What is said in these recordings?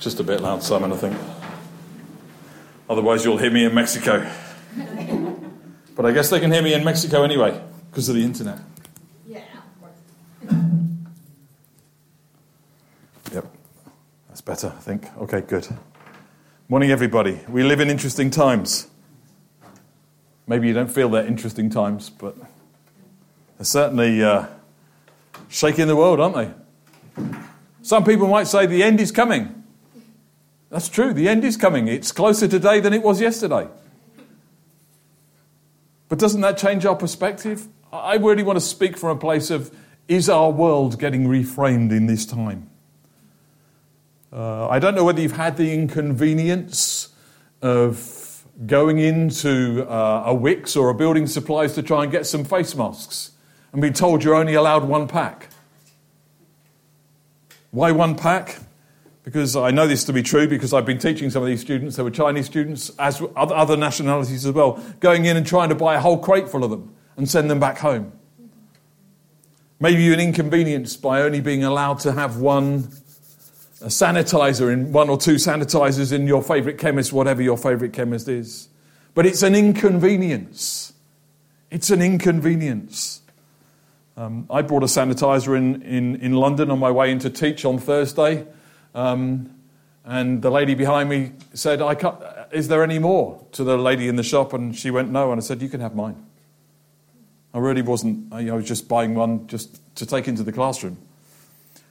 Just a bit loud, Simon, I think. Otherwise, you'll hear me in Mexico. But I guess they can hear me in Mexico anyway, because of the internet. Yeah. Yep, that's better, I think. Okay, good. Morning, everybody. We live in interesting times. Maybe you don't feel they're interesting times, but they're certainly uh, shaking the world, aren't they? Some people might say the end is coming. That's true, the end is coming. It's closer today than it was yesterday. But doesn't that change our perspective? I really want to speak from a place of is our world getting reframed in this time? Uh, I don't know whether you've had the inconvenience of going into uh, a Wickes or a building supplies to try and get some face masks and being told you're only allowed one pack. Why one pack? Because I know this to be true because I've been teaching some of these students, they were Chinese students, as other nationalities as well, going in and trying to buy a whole crate full of them and send them back home. Maybe you're inconvenienced by only being allowed to have one sanitizer in one or two sanitizers in your favorite chemist, whatever your favorite chemist is. But it's an inconvenience. It's an inconvenience. Um, I brought a sanitizer in, in, in London on my way in to teach on Thursday. Um, and the lady behind me said, I can't, Is there any more to the lady in the shop? And she went, No. And I said, You can have mine. I really wasn't, I was just buying one just to take into the classroom.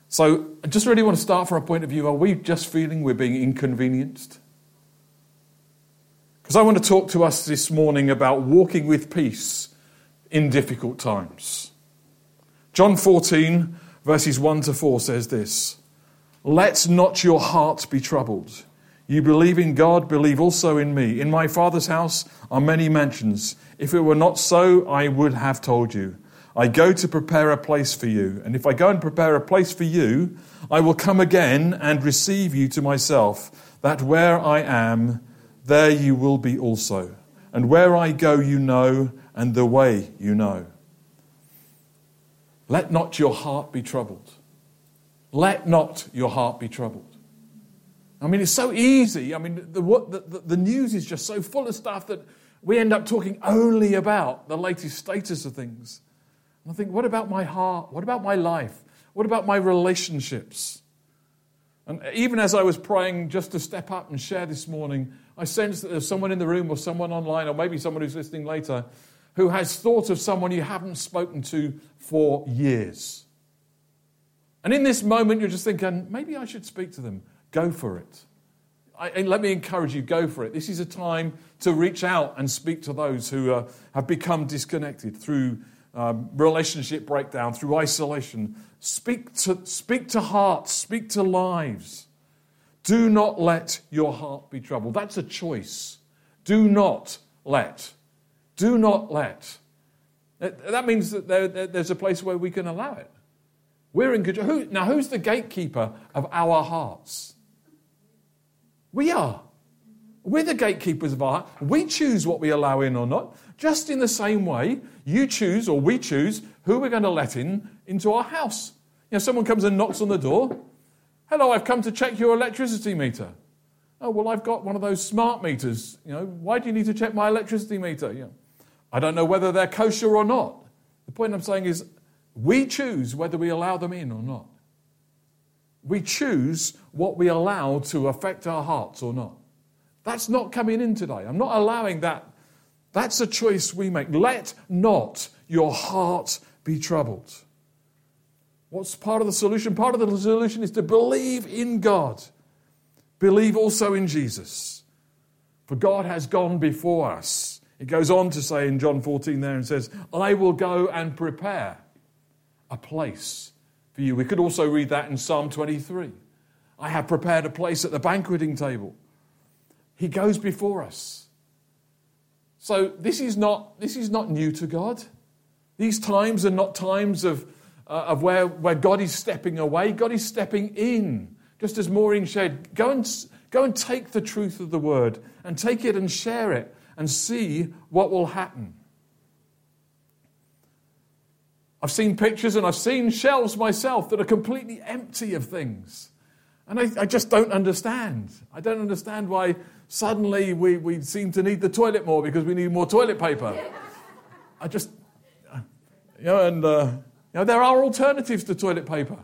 So I just really want to start from a point of view are we just feeling we're being inconvenienced? Because I want to talk to us this morning about walking with peace in difficult times. John 14, verses 1 to 4 says this. Let not your heart be troubled. You believe in God, believe also in me. In my Father's house are many mansions. If it were not so, I would have told you. I go to prepare a place for you. And if I go and prepare a place for you, I will come again and receive you to myself, that where I am, there you will be also. And where I go, you know, and the way you know. Let not your heart be troubled. Let not your heart be troubled. I mean, it's so easy. I mean, the, the, the, news is just so full of stuff that we end up talking only about the latest status of things. And I think, what about my heart? What about my life? What about my relationships? And even as I was praying just to step up and share this morning, I sensed that there's someone in the room or someone online, or maybe someone who's listening later, who has thought of someone you haven't spoken to for years. And in this moment, you're just thinking, maybe I should speak to them. Go for it. I, and let me encourage you, go for it. This is a time to reach out and speak to those who uh, have become disconnected through um, relationship breakdown, through isolation. Speak to, speak to hearts, speak to lives. Do not let your heart be troubled. That's a choice. Do not let. Do not let. That means that there, there's a place where we can allow it. We're in control. Who, now, who's the gatekeeper of our hearts? We are. We're the gatekeepers of our heart. We choose what we allow in or not. Just in the same way, you choose or we choose who we're going to let in into our house. You know, someone comes and knocks on the door. Hello, I've come to check your electricity meter. Oh, well, I've got one of those smart meters. You know, why do you need to check my electricity meter? You know, I don't know whether they're kosher or not. The point I'm saying is, we choose whether we allow them in or not. We choose what we allow to affect our hearts or not. That's not coming in today. I'm not allowing that. That's a choice we make. Let not your heart be troubled. What's part of the solution? Part of the solution is to believe in God. Believe also in Jesus. For God has gone before us. It goes on to say in John 14 there and says, I will go and prepare a place for you. We could also read that in Psalm 23. I have prepared a place at the banqueting table. He goes before us. So this is not, this is not new to God. These times are not times of, uh, of where, where God is stepping away. God is stepping in. Just as Maureen said, go and, go and take the truth of the word and take it and share it and see what will happen. I've seen pictures and I've seen shelves myself that are completely empty of things. And I, I, just don't understand. I don't understand why suddenly we, we seem to need the toilet more because we need more toilet paper. I just, you know, and uh, you know, there are alternatives to toilet paper.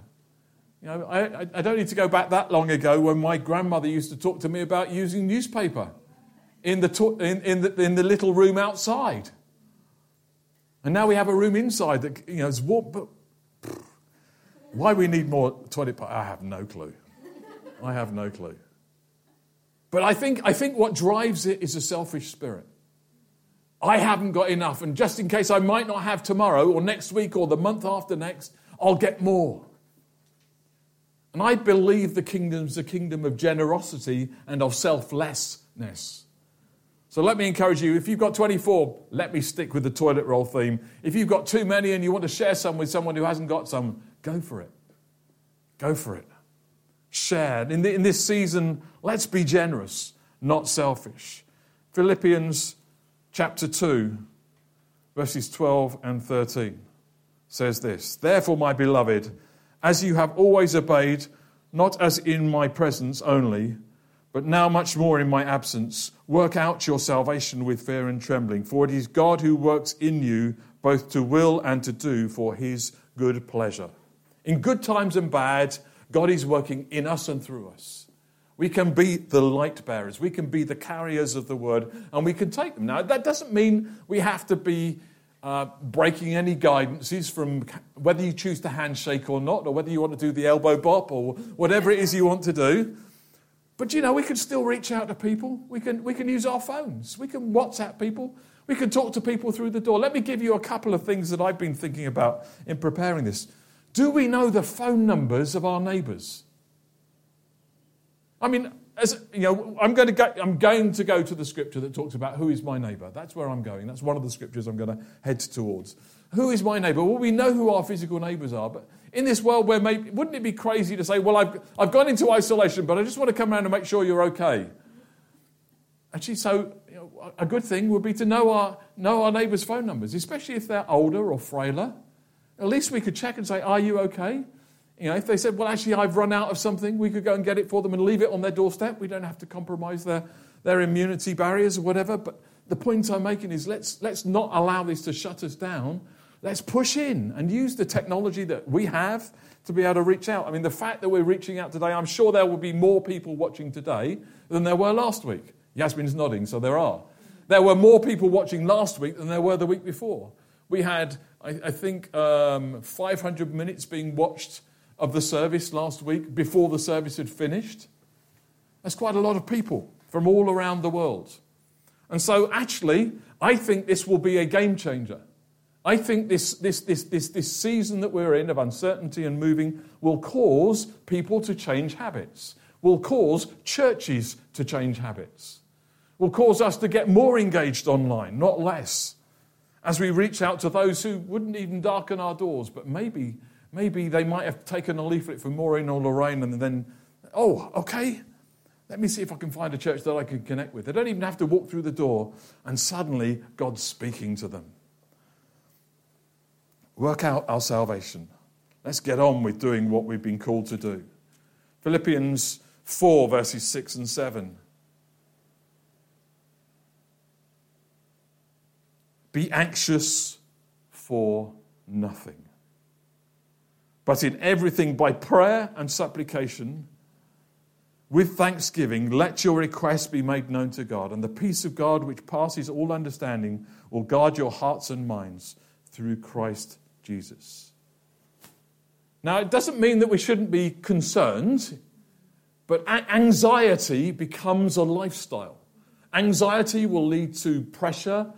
You know, I, I don't need to go back that long ago when my grandmother used to talk to me about using newspaper in the, to- in, in, the, in the little room outside. And now we have a room inside that you know is warm. But why we need more toilet paper, I have no clue. I have no clue. But I think, I think what drives it is a selfish spirit. I haven't got enough, and just in case I might not have tomorrow or next week or the month after next, I'll get more. And I believe the kingdom's a kingdom of generosity and of selflessness. So let me encourage you if you've got 24, let me stick with the toilet roll theme. If you've got too many and you want to share some with someone who hasn't got some, go for it. Go for it. Share. In, the, in this season, let's be generous, not selfish. Philippians chapter 2, verses 12 and 13 says this Therefore, my beloved, as you have always obeyed, not as in my presence only, but now much more in my absence, work out your salvation with fear and trembling, for it is God who works in you both to will and to do for his good pleasure. In good times and bad, God is working in us and through us. We can be the light bearers, we can be the carriers of the word, and we can take them. Now, that doesn't mean we have to be uh, breaking any guidances from whether you choose to handshake or not, or whether you want to do the elbow bop or whatever it is you want to do. But you know, we can still reach out to people. We can, we can use our phones. We can WhatsApp people. We can talk to people through the door. Let me give you a couple of things that I've been thinking about in preparing this. Do we know the phone numbers of our neighbours? I mean, as, you know, I'm going, to go, I'm going to go to the scripture that talks about who is my neighbour. That's where I'm going. That's one of the scriptures I'm going to head towards. Who is my neighbour? Well, we know who our physical neighbours are, but in this world where maybe, wouldn't it be crazy to say, well, I've, I've gone into isolation, but I just want to come around and make sure you're okay? Actually, so you know, a good thing would be to know our, know our neighbours' phone numbers, especially if they're older or frailer. At least we could check and say, are you okay? You know, if they said, well, actually, I've run out of something, we could go and get it for them and leave it on their doorstep. We don't have to compromise their, their immunity barriers or whatever. But the point I'm making is let's, let's not allow this to shut us down Let's push in and use the technology that we have to be able to reach out. I mean, the fact that we're reaching out today, I'm sure there will be more people watching today than there were last week. Yasmin's nodding, so there are. There were more people watching last week than there were the week before. We had, I, I think, um, 500 minutes being watched of the service last week before the service had finished. That's quite a lot of people from all around the world. And so, actually, I think this will be a game changer. I think this, this, this, this, this season that we're in of uncertainty and moving will cause people to change habits, will cause churches to change habits, will cause us to get more engaged online, not less, as we reach out to those who wouldn't even darken our doors, but maybe, maybe they might have taken a leaflet from Maureen or Lorraine and then, oh, okay, let me see if I can find a church that I can connect with. They don't even have to walk through the door, and suddenly God's speaking to them work out our salvation. Let's get on with doing what we've been called to do. Philippians 4, verses 6 and 7. Be anxious for nothing, but in everything by prayer and supplication, with thanksgiving, let your requests be made known to God, and the peace of God, which passes all understanding, will guard your hearts and minds through Christ Jesus. Now, it doesn't mean that we shouldn't be concerned, but anxiety becomes a lifestyle. Anxiety will lead to pressure.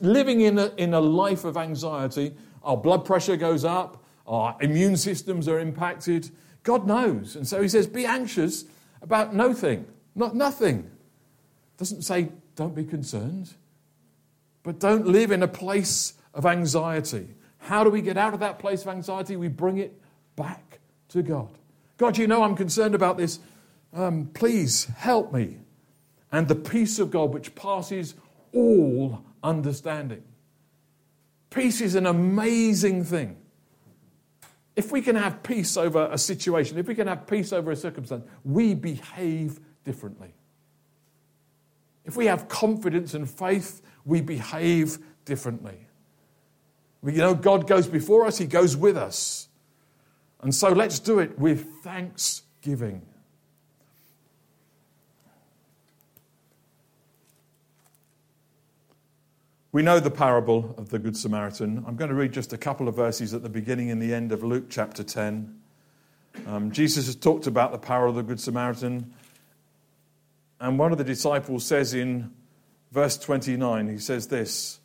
Living in a, in a life of anxiety, our blood pressure goes up, our immune systems are impacted. God knows. And so he says, be anxious about nothing, not nothing. Doesn't say don't be concerned, but don't live in a place of anxiety. How do we get out of that place of anxiety? We bring it back to God. God, you know I'm concerned about this. Um, please help me. And the peace of God, which passes all understanding. Peace is an amazing thing. if we can have peace over a situation, if we can have peace over a circumstance, we behave differently. If we have confidence and faith, we behave differently. We know God goes before us, He goes with us. And so let's do it with thanksgiving. We know the parable of the Good Samaritan. I'm going to read just a couple of verses at the beginning and the end of Luke chapter 10. Um, Jesus has talked about the parable of the Good Samaritan. And one of the disciples says in verse 29, he says this,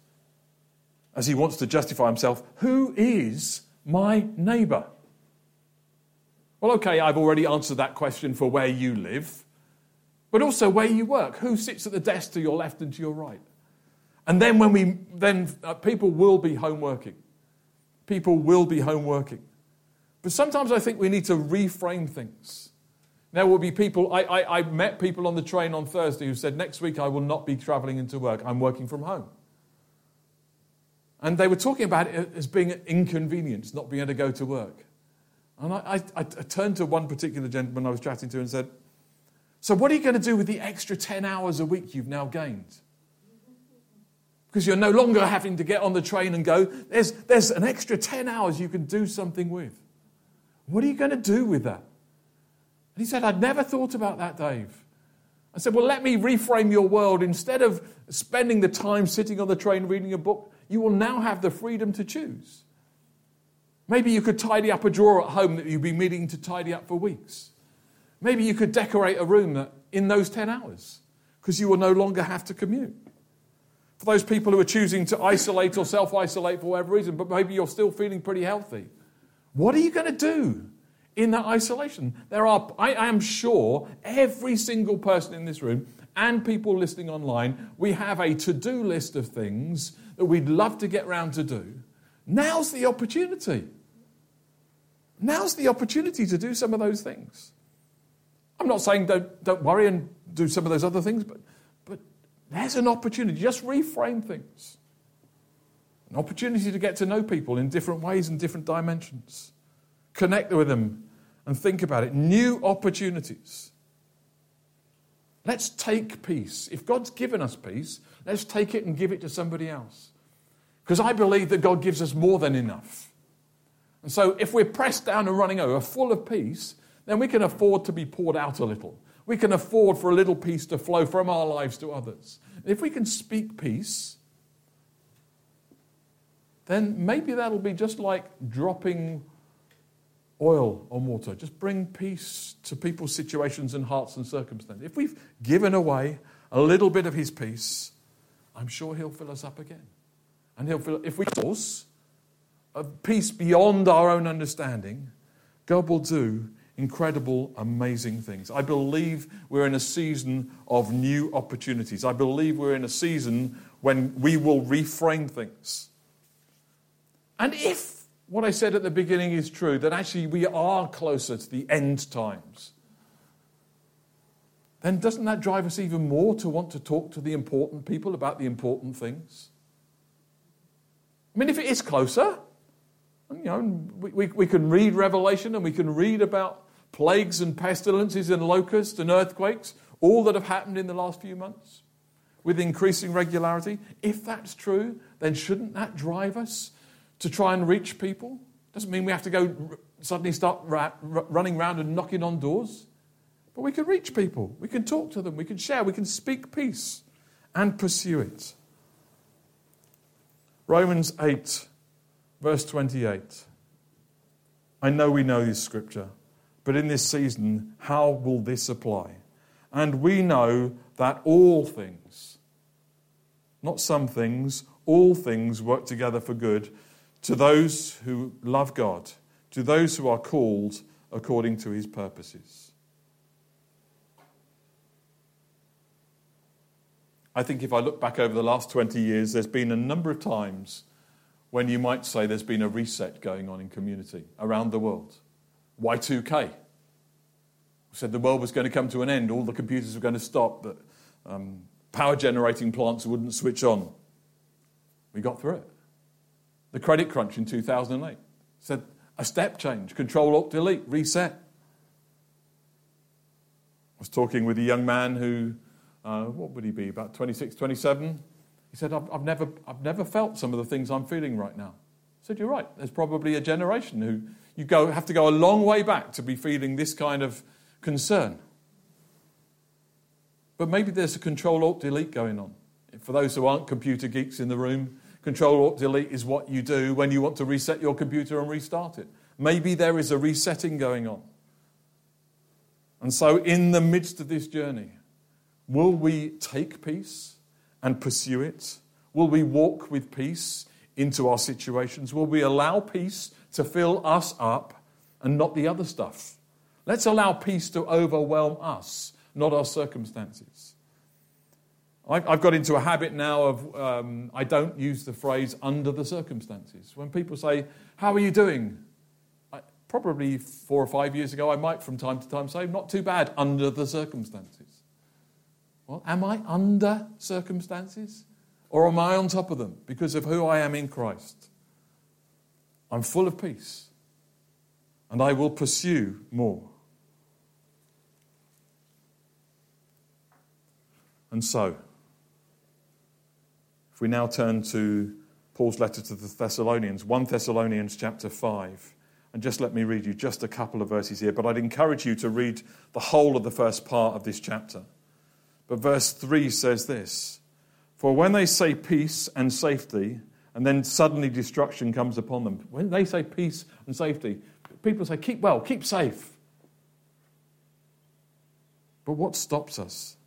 as he wants to justify himself Who is my neighbor? Well, okay, I've already answered that question for where you live, but also where you work. Who sits at the desk to your left and to your right? And then when we then uh, people will be home working. People will be home working. But sometimes I think we need to reframe things. There will be people, I, I, I met people on the train on Thursday who said, Next week I will not be traveling into work. I'm working from home. And they were talking about it as being an inconvenience, not being able to go to work. And I, I, I turned to one particular gentleman I was chatting to and said, So, what are you going to do with the extra 10 hours a week you've now gained? because you're no longer having to get on the train and go. There's, there's an extra 10 hours you can do something with. What are you going to do with that? And he said, I'd never thought about that, Dave. I said, Well, let me reframe your world. Instead of spending the time sitting on the train reading a book, you will now have the freedom to choose. Maybe you could tidy up a drawer at home that you've been meaning to tidy up for weeks. Maybe you could decorate a room that, in those 10 hours because you will no longer have to commute for those people who are choosing to isolate or self isolate for whatever reason, but maybe you're still feeling pretty healthy. What are you going to do in that isolation? There are, I, I am sure, every single person in this room and people listening online, we have a to do list of things that we'd love to get round to do. Now's the opportunity. Now's the opportunity to do some of those things. I'm not saying don't, don't worry and do some of those other things, but there's an opportunity. Just reframe things. An opportunity to get to know people in different ways and different dimensions. Connect with them and think about it. New opportunities. Let's take peace. If God's given us peace, let's take it and give it to somebody else. Because I believe that God gives us more than enough. And so if we're pressed down and running over, full of peace, then we can afford to be poured out a little. We can afford for a little peace to flow from our lives to others. If we can speak peace, then maybe that'll be just like dropping oil on water. Just bring peace to people's situations and hearts and circumstances. If we've given away a little bit of his peace, I'm sure he'll fill us up again. And if we source of peace beyond our own understanding, God will do incredible, amazing things. I believe we're in a season of new opportunities. I believe we're in a season when we will reframe things. And if what I said at the beginning is true, that actually we are closer to the end times, then doesn't that drive us even more to want to talk to the important people about the important things? Mean, if it is closer, you know, we, we, we, can read Revelation and we can read about plagues and pestilences and locusts and earthquakes, all that have happened in the last few months with increasing regularity. If that's true, then shouldn't that drive us to try and reach people? Doesn't mean we have to go suddenly start ra- running around and knocking on doors. But we can reach people. We can talk to them. We can share. We can speak peace and pursue it. Romans 8 Verse 28. I know we know this scripture, but in this season, how will this apply? And we know that all things, not some things, all things work together for good to those who love God, to those who are called according to his purposes. I think if I look back over the last 20 years, there's been a number of times when you might say there's been a reset going on in community around the world. Y2K. We said the world was going to come to an end, all the computers were going to stop, that um, power generating plants wouldn't switch on. We got through it. The credit crunch in 2008 said a step change. Control Alt Delete, reset. I was talking with a young man who, uh, what would he be, about 26, 27? He said, I've, I've, never, I've never felt some of the things I'm feeling right now. I said, You're right. There's probably a generation who you go, have to go a long way back to be feeling this kind of concern. But maybe there's a Control Alt Delete going on. For those who aren't computer geeks in the room, Control Alt Delete is what you do when you want to reset your computer and restart it. Maybe there is a resetting going on. And so, in the midst of this journey, will we take peace and pursue it? Will we walk with peace into our situations? Will we allow peace to fill us up and not the other stuff? Let's allow peace to overwhelm us, not our circumstances. I've got into a habit now of um, I don't use the phrase under the circumstances. When people say, How are you doing? I, probably four or five years ago, I might from time to time say, Not too bad under the circumstances. Well, am I under circumstances? Or am I on top of them because of who I am in Christ? I'm full of peace and I will pursue more. And so, if we now turn to Paul's letter to the Thessalonians, 1 Thessalonians chapter 5, and just let me read you just a couple of verses here, but I'd encourage you to read the whole of the first part of this chapter. But verse 3 says this For when they say peace and safety, and then suddenly destruction comes upon them, when they say peace and safety, people say, keep well, keep safe. But what stops us?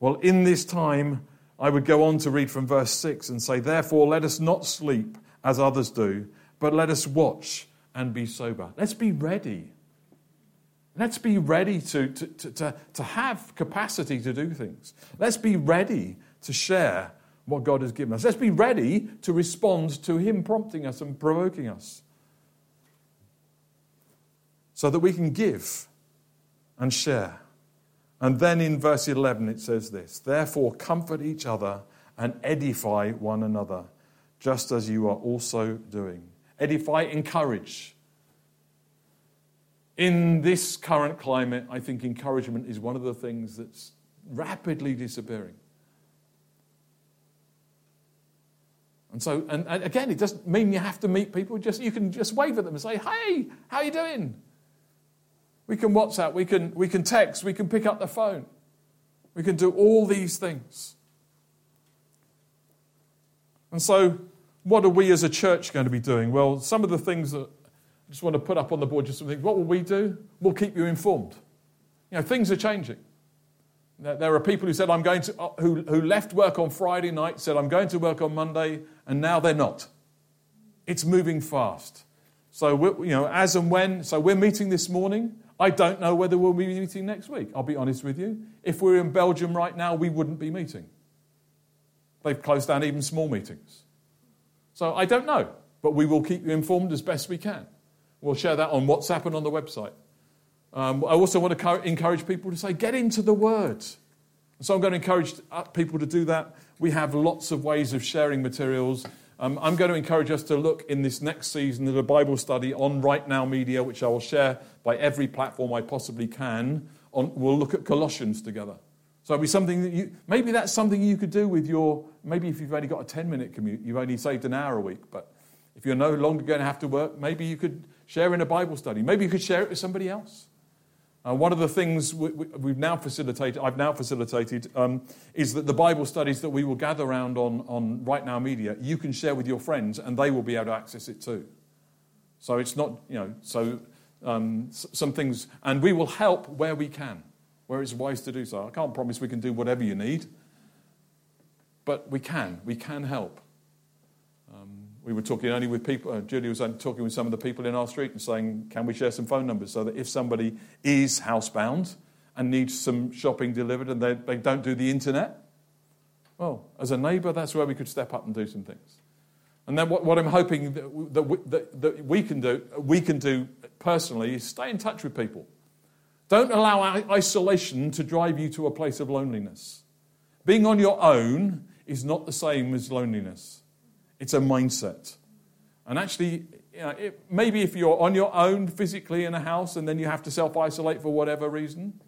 Well, in this time, I would go on to read from verse 6 and say, Therefore, let us not sleep as others do, but let us watch and be sober. Let's be ready. Let's be ready to, to, to, to, have capacity to do things. Let's be ready to share what God has given us. Let's be ready to respond to Him prompting us and provoking us so that we can give and share. And then in verse 11 it says this Therefore, comfort each other and edify one another, just as you are also doing. Edify, encourage in this current climate, I think encouragement is one of the things that's rapidly disappearing. And so, and, again, it doesn't mean you have to meet people. Just you can just wave at them and say, "Hey, how are you doing?" We can WhatsApp, we can we can text, we can pick up the phone, we can do all these things. And so, what are we as a church going to be doing? Well, some of the things that just want to put up on the board just something. What will we do? We'll keep you informed. You know, things are changing. There are people who said, I'm going to, uh, who, who left work on Friday night, said, I'm going to work on Monday, and now they're not. It's moving fast. So, you know, as and when, so we're meeting this morning. I don't know whether we'll be meeting next week. I'll be honest with you. If we're in Belgium right now, we wouldn't be meeting. They've closed down even small meetings. So I don't know, but we will keep you informed as best we can. We'll share that on WhatsApp and on the website. Um, I also want to encourage people to say, get into the Word. So I'm going to encourage uh, people to do that. We have lots of ways of sharing materials. Um, I'm going to encourage us to look in this next season at a Bible study on Right Now Media, which I will share by every platform I possibly can. On, we'll look at Colossians together. So it'll be something that you, maybe that's something you could do with your, maybe if you've only got a 10 minute commute, you've only saved an hour a week. But if you're no longer going to have to work, maybe you could Share in a Bible study. Maybe you could share it with somebody else. Uh, one of the things we, have now facilitated, I've now facilitated, um, is that the Bible studies that we will gather around on, on Right Now Media, you can share with your friends and they will be able to access it too. So it's not, you know, so um, some things, and we will help where we can, where it's wise to do so. I can't promise we can do whatever you need, but we can. We can help. We were talking only with people, uh, Julie was talking with some of the people in our street and saying, can we share some phone numbers so that if somebody is housebound and needs some shopping delivered and they, they don't do the internet, well, as a neighbour, that's where we could step up and do some things. And then what, what I'm hoping that, that, we, that, that we, can do, we can do personally is stay in touch with people. Don't allow isolation to drive you to a place of loneliness. Being on your own is not the same as loneliness. It's a mindset. And actually, you know, it, maybe if you're on your own physically in a house and then you have to self isolate for whatever reason,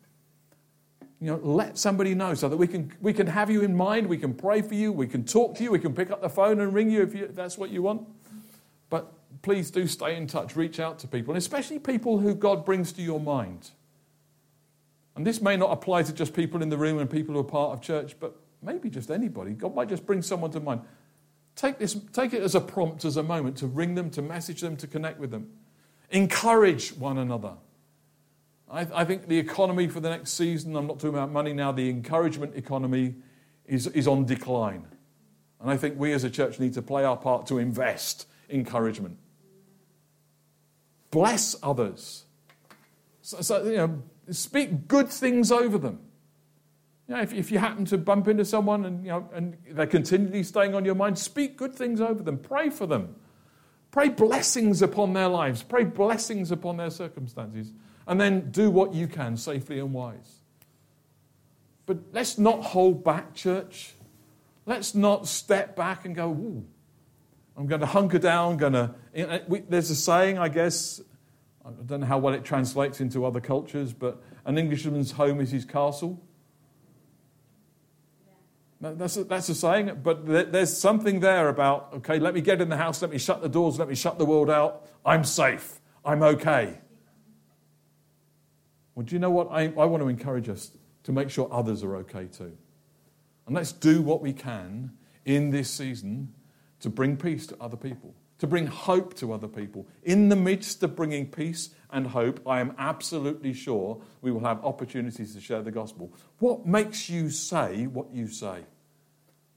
you know, let somebody know so that we can, we can have you in mind, we can pray for you, we can talk to you, we can pick up the phone and ring you if, you, if that's what you want. But please do stay in touch, reach out to people, and especially people who God brings to your mind. And this may not apply to just people in the room and people who are part of church, but maybe just anybody. God might just bring someone to mind. Take, this, take it as a prompt, as a moment to ring them, to message them, to connect with them. Encourage one another. I, I, think the economy for the next season, I'm not talking about money now, the encouragement economy is, is on decline. And I think we as a church need to play our part to invest encouragement. Bless others. So, so you know, speak good things over them. Know, if, if you happen to bump into someone and, you know, and they're continually staying on your mind, speak good things over them. Pray for them. Pray blessings upon their lives. Pray blessings upon their circumstances and then do what you can safely and wise. But let's not hold back, church. Let's not step back and go, Ooh, I'm going to hunker down, going to. We, there's a saying, I guess, I don't know how well it translates into other cultures, but an Englishman's home is his castle. That's a, that's a saying, but there's something there about, okay, let me get in the house, let me shut the doors, let me shut the world out. I'm safe. I'm okay. Well, do you know what? I, I want to encourage us to make sure others are okay too. And let's do what we can in this season to bring peace to other people, to bring hope to other people. In the midst of bringing peace and hope, I am absolutely sure we will have opportunities to share the gospel. What makes you say what you say?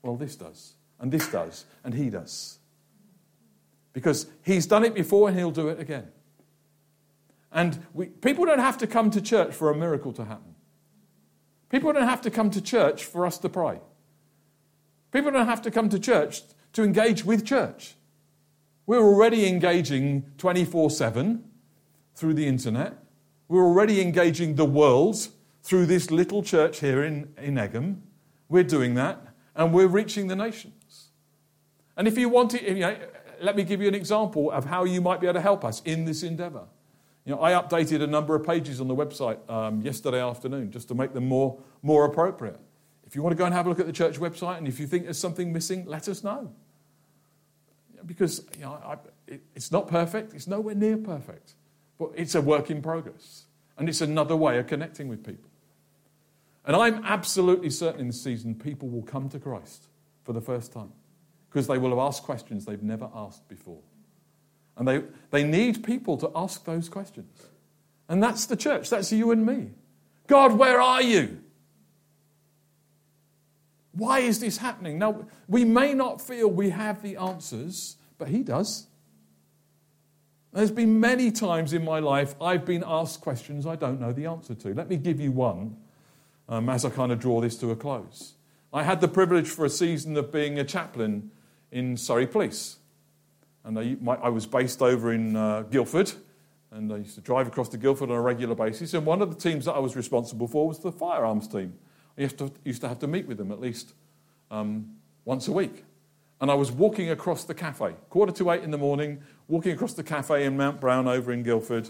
Well, this does, and this does, and he does. Because he's done it before and he'll do it again. And we, people don't have to come to church for a miracle to happen. People don't have to come to church for us to pray. People don't have to come to church to engage with church. We're already engaging 24 7 through the internet. We're already engaging the world through this little church here in, in Egham. We're doing that, and we're reaching the nations. And if you want to, you know, let me give you an example of how you might be able to help us in this endeavor. You know, I updated a number of pages on the website um, yesterday afternoon just to make them more, more appropriate. If you want to go and have a look at the church website and if you think there's something missing, let us know. Because you know, I, it, it's not perfect, it's nowhere near perfect, but it's a work in progress. And it's another way of connecting with people. And I'm absolutely certain in this season people will come to Christ for the first time because they will have asked questions they've never asked before. And they, they need people to ask those questions. And that's the church. That's you and me. God, where are you? Why is this happening? Now, we may not feel we have the answers, but He does. There's been many times in my life I've been asked questions I don't know the answer to. Let me give you one um, as I kind of draw this to a close. I had the privilege for a season of being a chaplain in Surrey Police. And I, my, I was based over in uh, Guildford, and I used to drive across to Guildford on a regular basis. And one of the teams that I was responsible for was the firearms team. I used to, used to have to meet with them at least um, once a week. And I was walking across the cafe, quarter to eight in the morning, walking across the cafe in Mount Browne over in Guildford.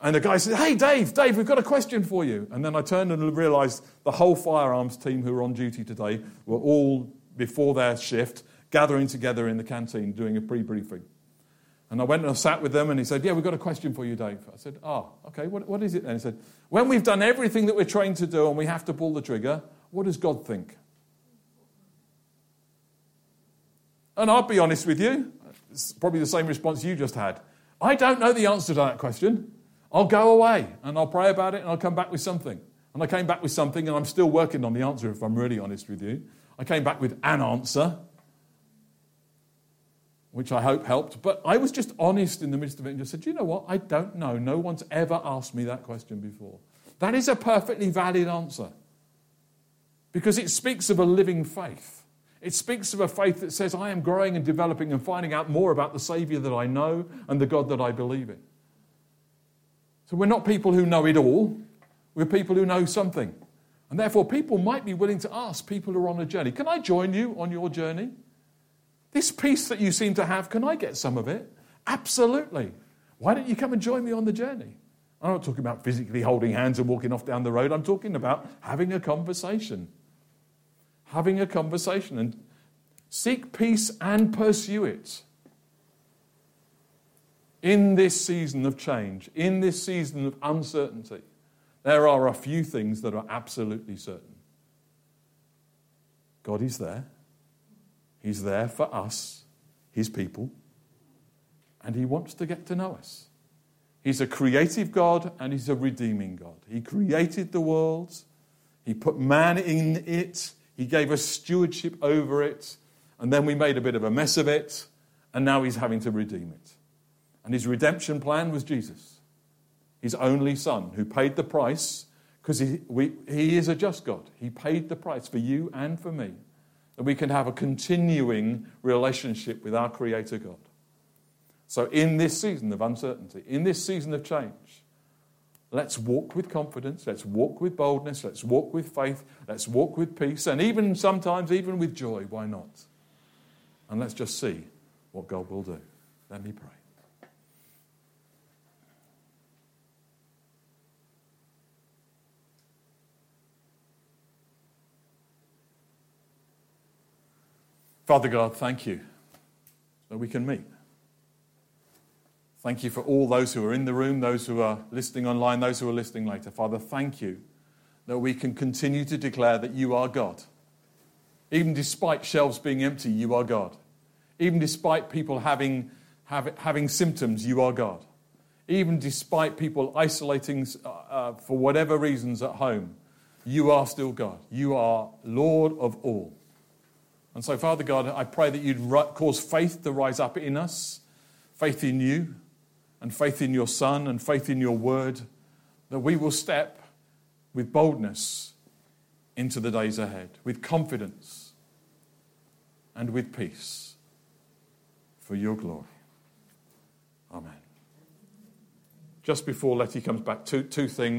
And the guy said, Hey, Dave, Dave, we've got a question for you. And then I turned and realized the whole firearms team who were on duty today were all before their shift gathering together in the canteen doing a pre briefing. And I went and I sat with them, and he said, Yeah, we've got a question for you, Dave. I said, Oh, okay, what, what is it then? He said, When we've done everything that we're trained to do and we have to pull the trigger, what does God think? And I'll be honest with you, it's probably the same response you just had. I don't know the answer to that question. I'll go away and I'll pray about it and I'll come back with something. And I came back with something, and I'm still working on the answer if I'm really honest with you. I came back with an answer, which I hope helped. But I was just honest in the midst of it and just said, you know what? I don't know. No one's ever asked me that question before. That is a perfectly valid answer because it speaks of a living faith. It speaks of a faith that says, I am growing and developing and finding out more about the Savior that I know and the God that I believe in. So we're not people who know it all, we're people who know something. And therefore, people might be willing to ask people who are on a journey, Can I join you on your journey? This peace that you seem to have, can I get some of it? Absolutely. Why don't you come and join me on the journey? I'm not talking about physically holding hands and walking off down the road. I'm talking about having a conversation. Having a conversation and seek peace and pursue it. In this season of change, in this season of uncertainty, there are a few things that are absolutely certain. God is there. He's there for us, His people, and He wants to get to know us. He's a creative God and He's a redeeming God. He created the world, He put man in it, He gave us stewardship over it, and then we made a bit of a mess of it, and now He's having to redeem it. And His redemption plan was Jesus, His only Son, who paid the price because he, he is a just God. He paid the price for you and for me that we can have a continuing relationship with our Creator God. So, in this season of uncertainty, in this season of change, let's walk with confidence, let's walk with boldness, let's walk with faith, let's walk with peace, and even sometimes, even with joy. Why not? And let's just see what God will do. Let me pray. Father God, thank you that we can meet. Thank you for all those who are in the room, those who are listening online, those who are listening later. Father, thank you that we can continue to declare that you are God. Even despite shelves being empty, you are God. Even despite people having, have, having symptoms, you are God. Even despite people isolating uh, uh, for whatever reasons at home, you are still God. You are Lord of all. And so, Father God, I pray that you'd cause faith to rise up in us faith in you, and faith in your Son, and faith in your word, that we will step with boldness into the days ahead, with confidence and with peace for your glory. Amen. Just before Letty comes back, two, two things.